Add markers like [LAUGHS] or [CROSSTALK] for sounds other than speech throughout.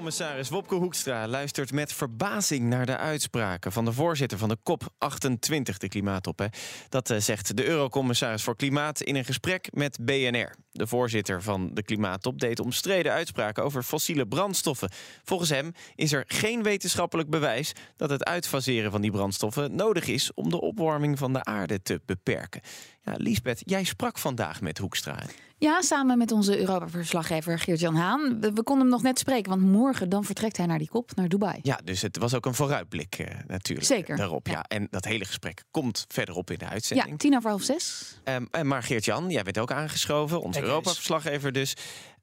Commissaris Wopke Hoekstra luistert met verbazing naar de uitspraken van de voorzitter van de COP28, de klimaattop. Hè. Dat uh, zegt de Eurocommissaris voor Klimaat in een gesprek met BNR. De voorzitter van de klimaattop deed omstreden uitspraken over fossiele brandstoffen. Volgens hem is er geen wetenschappelijk bewijs dat het uitfaseren van die brandstoffen nodig is om de opwarming van de aarde te beperken. Ja, Liesbeth, jij sprak vandaag met Hoekstra. Ja, samen met onze Europa-verslaggever Geert-Jan Haan. We, konden hem nog net spreken, want morgen dan vertrekt hij naar die kop, naar Dubai. Ja, dus het was ook een vooruitblik uh, natuurlijk. Zeker. Daarop, ja. En dat hele gesprek komt verderop in de uitzending. Ja, tien over half zes. Um, maar Geert-Jan, jij bent ook aangeschoven, Europa-verslaggever dus.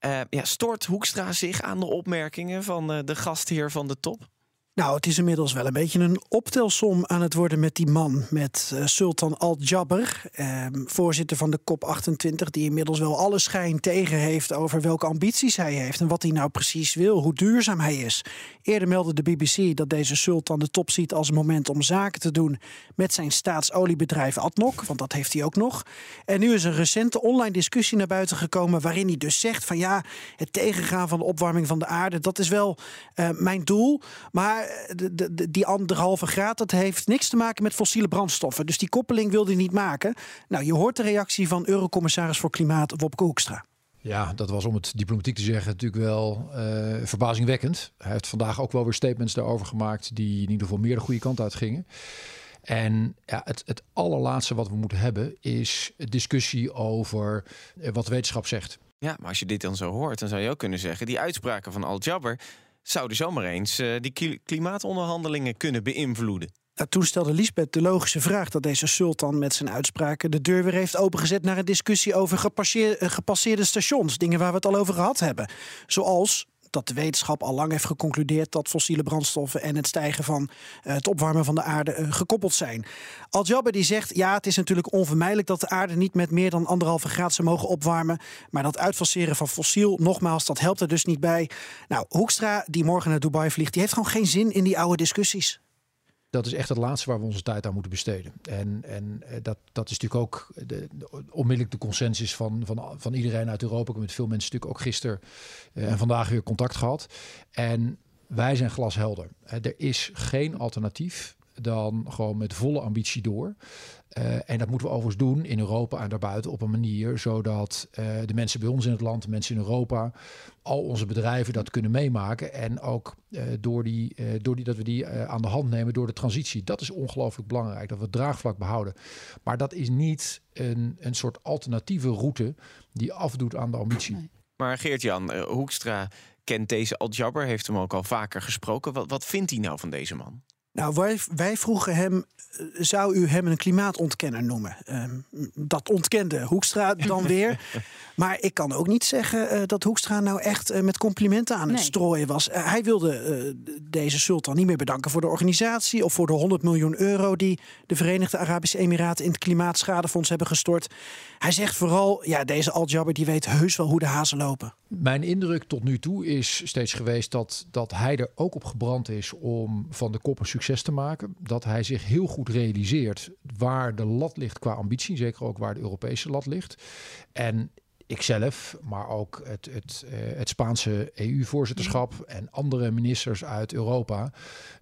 Uh, ja, stoort Hoekstra zich aan de opmerkingen van uh, de gastheer van de top? Nou, het is inmiddels wel een beetje een optelsom aan het worden met die man, met uh, Sultan Al-Jabber, eh, voorzitter van de COP28, die inmiddels wel alle schijn tegen heeft over welke ambities hij heeft en wat hij nou precies wil, hoe duurzaam hij is. Eerder meldde de BBC dat deze Sultan de top ziet als een moment om zaken te doen met zijn staatsoliebedrijf ADNOC, want dat heeft hij ook nog. En nu is een recente online discussie naar buiten gekomen waarin hij dus zegt van ja, het tegengaan van de opwarming van de aarde, dat is wel uh, mijn doel, maar de, de, die anderhalve graad, dat heeft niks te maken met fossiele brandstoffen. Dus die koppeling wilde hij niet maken. Nou, je hoort de reactie van Eurocommissaris voor Klimaat Wopke Hoekstra. Ja, dat was om het diplomatiek te zeggen natuurlijk wel uh, verbazingwekkend. Hij heeft vandaag ook wel weer statements daarover gemaakt die in ieder geval meer de goede kant uit gingen. En ja, het, het allerlaatste wat we moeten hebben is discussie over eh, wat de wetenschap zegt. Ja, maar als je dit dan zo hoort, dan zou je ook kunnen zeggen... die uitspraken van Al-Jabber zouden zomaar eens uh, die klimaatonderhandelingen kunnen beïnvloeden. Nou, toen stelde Lisbeth de logische vraag dat deze sultan met zijn uitspraken de deur weer heeft opengezet naar een discussie over gepasseerde, gepasseerde stations. Dingen waar we het al over gehad hebben. Zoals dat de wetenschap al lang heeft geconcludeerd dat fossiele brandstoffen en het stijgen van uh, het opwarmen van de aarde uh, gekoppeld zijn. Al-Jaber die zegt, ja, het is natuurlijk onvermijdelijk dat de aarde niet met meer dan anderhalve graad zou mogen opwarmen, maar dat uitfaseren van fossiel, nogmaals, dat helpt er dus niet bij. Nou, Hoekstra, die morgen naar Dubai vliegt, die heeft gewoon geen zin in die oude discussies dat is echt het laatste waar we onze tijd aan moeten besteden. En, en eh, dat, dat is natuurlijk ook de, onmiddellijk de consensus van, van, van iedereen uit Europa. Ik heb met veel mensen natuurlijk ook gisteren uh, en vandaag weer contact gehad. En wij zijn glashelder. Er is geen alternatief dan gewoon met volle ambitie door. Uh, en dat moeten we overigens doen in Europa en daarbuiten op een manier zodat uh, de mensen bij ons in het land, de mensen in Europa, al onze bedrijven dat kunnen meemaken. En ook uh, door, die, door die, dat we die aan de hand nemen door de transitie. Dat is ongelooflijk belangrijk, dat we het draagvlak behouden. Maar dat is niet een, een soort alternatieve route die afdoet aan de ambitie. Maar Geert-Jan Hoekstra kent deze Al-Jabber, heeft hem ook al vaker gesproken. Wat, wat vindt hij nou van deze man? Nou, wij, wij vroegen hem, eh, zou u hem een klimaatontkenner noemen? Uh, dat ontkende Hoekstra dan [LAUGHS] weer. maar ik kan ook niet zeggen uh, dat Hoekstra nou echt uh, met complimenten aan het strooien was. hij wilde deze sultan niet meer bedanken voor de organisatie... of voor de 100 miljoen euro die de Verenigde Arabische Emiraten... in het Klimaatschadefonds hebben gestort. Hij zegt vooral, ja, deze Al-Jabber die weet heus wel hoe de hazen lopen. Mijn indruk tot nu toe is steeds geweest dat, dat hij er ook op gebrand is... om van de kop een succes te maken. Dat hij zich heel goed realiseert waar de lat ligt qua ambitie. Zeker ook waar de Europese lat ligt. En ikzelf, maar ook het, het, uh, het Spaanse EU-voorzitterschap en andere ministers uit Europa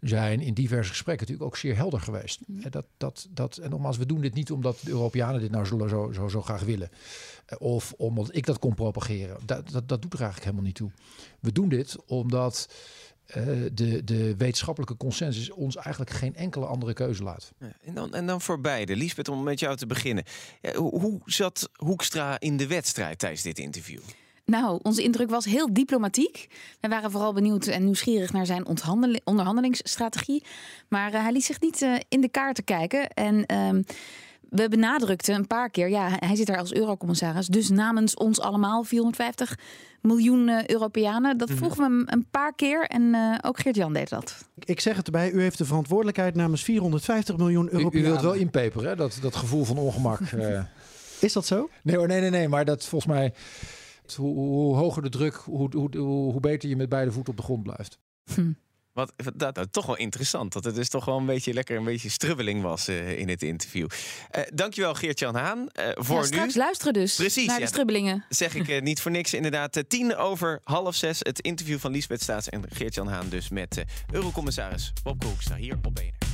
zijn in diverse gesprekken natuurlijk ook zeer helder geweest. Dat, dat, dat, en nogmaals, we doen dit niet omdat de Europeanen dit nou zo, zo, zo, zo graag willen. Uh, of omdat ik dat kon propageren. Dat, dat, dat doet er eigenlijk helemaal niet toe. We doen dit omdat uh, de, de wetenschappelijke consensus ons eigenlijk geen enkele andere keuze laat. Ja, en, dan, en dan voor beide. Liesbeth, om met jou te beginnen. Ja, hoe zat Hoekstra in de wedstrijd tijdens dit interview? Nou, onze indruk was heel diplomatiek. We waren vooral benieuwd en nieuwsgierig naar zijn onderhandelingsstrategie. Maar uh, hij liet zich niet uh, in de kaarten kijken. En... Uh, we benadrukten een paar keer, ja, hij zit daar als eurocommissaris, dus namens ons allemaal 450 miljoen uh, Europeanen. Dat mhm. vroegen we hem een paar keer en uh, ook Geert-Jan deed dat. Ik zeg het erbij, u heeft de verantwoordelijkheid namens 450 miljoen Europeanen. U, u wilt wel inpeperen, dat, dat gevoel van ongemak. uh. [LAUGHS] Is dat zo? Nee, nee, nee, nee, maar dat volgens mij, hoe, hoe hoger de druk, hoe, hoe, hoe, beter je met beide voeten op de grond blijft. Hm. Wat dat, dat, toch wel interessant. Dat het dus toch wel een beetje lekker een beetje strubbeling was uh, in het interview. Uh, dankjewel Geert-Jan Haan. Uh, voor ja, straks luisteren dus Precies, naar de strubbelingen. Zeg ik niet voor niks. Inderdaad, tien over half zes. Het interview van Liesbeth Staats en Geert-Jan Haan dus met Eurocommissaris Bob Hoekstra hier op BNR.